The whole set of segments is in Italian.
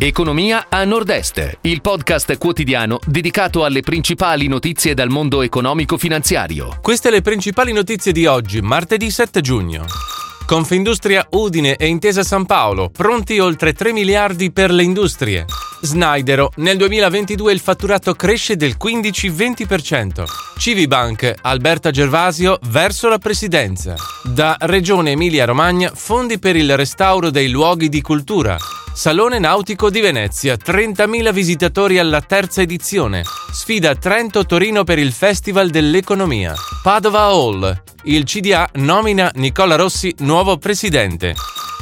Economia a Nord-Est, il podcast quotidiano dedicato alle principali notizie dal mondo economico-finanziario. Queste le principali notizie di oggi, martedì 7 giugno. Confindustria Udine e Intesa San Paolo, pronti oltre 3 miliardi per le industrie. Snydero, nel 2022 il fatturato cresce del 15-20%. Civibank, Alberta Gervasio verso la presidenza. Da Regione Emilia-Romagna, fondi per il restauro dei luoghi di cultura. Salone Nautico di Venezia, 30.000 visitatori alla terza edizione. Sfida Trento-Torino per il Festival dell'Economia. Padova Hall. Il CDA nomina Nicola Rossi nuovo presidente.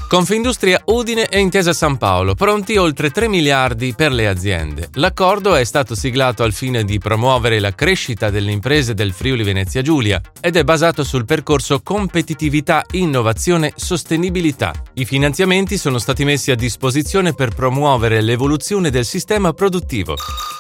Confindustria Udine e Intesa San Paolo, pronti oltre 3 miliardi per le aziende. L'accordo è stato siglato al fine di promuovere la crescita delle imprese del Friuli Venezia Giulia ed è basato sul percorso competitività, innovazione, sostenibilità. I finanziamenti sono stati messi a disposizione per promuovere l'evoluzione del sistema produttivo.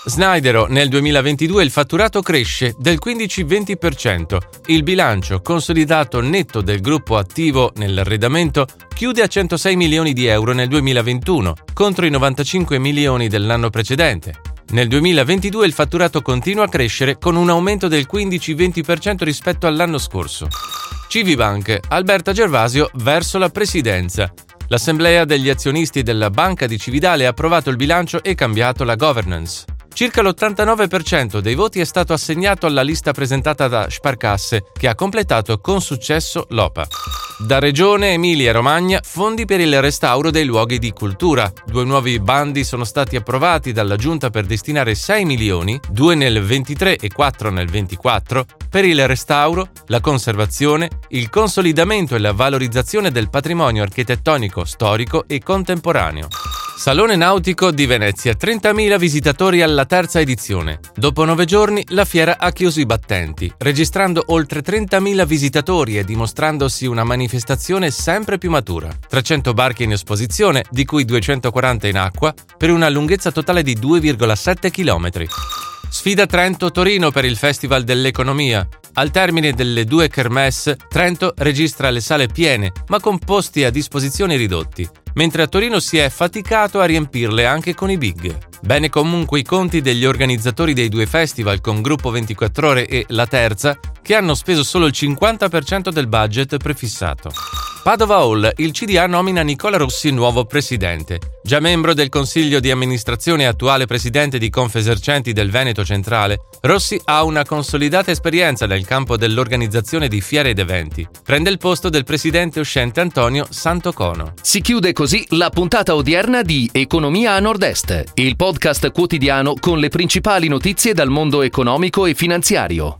Snydero nel 2022 il fatturato cresce del 15-20%. Il bilancio consolidato netto del gruppo attivo nell'arredamento chiude a 106 milioni di euro nel 2021 contro i 95 milioni dell'anno precedente. Nel 2022 il fatturato continua a crescere con un aumento del 15-20% rispetto all'anno scorso. Civibank, Alberta Gervasio verso la presidenza. L'assemblea degli azionisti della Banca di Cividale ha approvato il bilancio e cambiato la governance. Circa l'89% dei voti è stato assegnato alla lista presentata da Sparcasse, che ha completato con successo l'OPA. Da Regione Emilia-Romagna, fondi per il restauro dei luoghi di cultura. Due nuovi bandi sono stati approvati dalla Giunta per destinare 6 milioni, 2 nel 23 e 4 nel 24, per il restauro, la conservazione, il consolidamento e la valorizzazione del patrimonio architettonico, storico e contemporaneo. Salone Nautico di Venezia, 30.000 visitatori alla terza edizione. Dopo nove giorni la fiera ha chiuso i battenti, registrando oltre 30.000 visitatori e dimostrandosi una manifestazione sempre più matura. 300 barche in esposizione, di cui 240 in acqua, per una lunghezza totale di 2,7 km. Sfida Trento-Torino per il Festival dell'Economia. Al termine delle due kermesse, Trento registra le sale piene, ma con posti a disposizione ridotti mentre a Torino si è faticato a riempirle anche con i big. Bene comunque i conti degli organizzatori dei due festival con Gruppo 24 Ore e La Terza, che hanno speso solo il 50% del budget prefissato. Padova Hall, il CDA nomina Nicola Rossi nuovo presidente. Già membro del consiglio di amministrazione e attuale presidente di Confesercenti del Veneto Centrale, Rossi ha una consolidata esperienza nel campo dell'organizzazione di fiere ed eventi. Prende il posto del presidente uscente Antonio Santocono. Si chiude così la puntata odierna di Economia a Nord-Est, il podcast quotidiano con le principali notizie dal mondo economico e finanziario.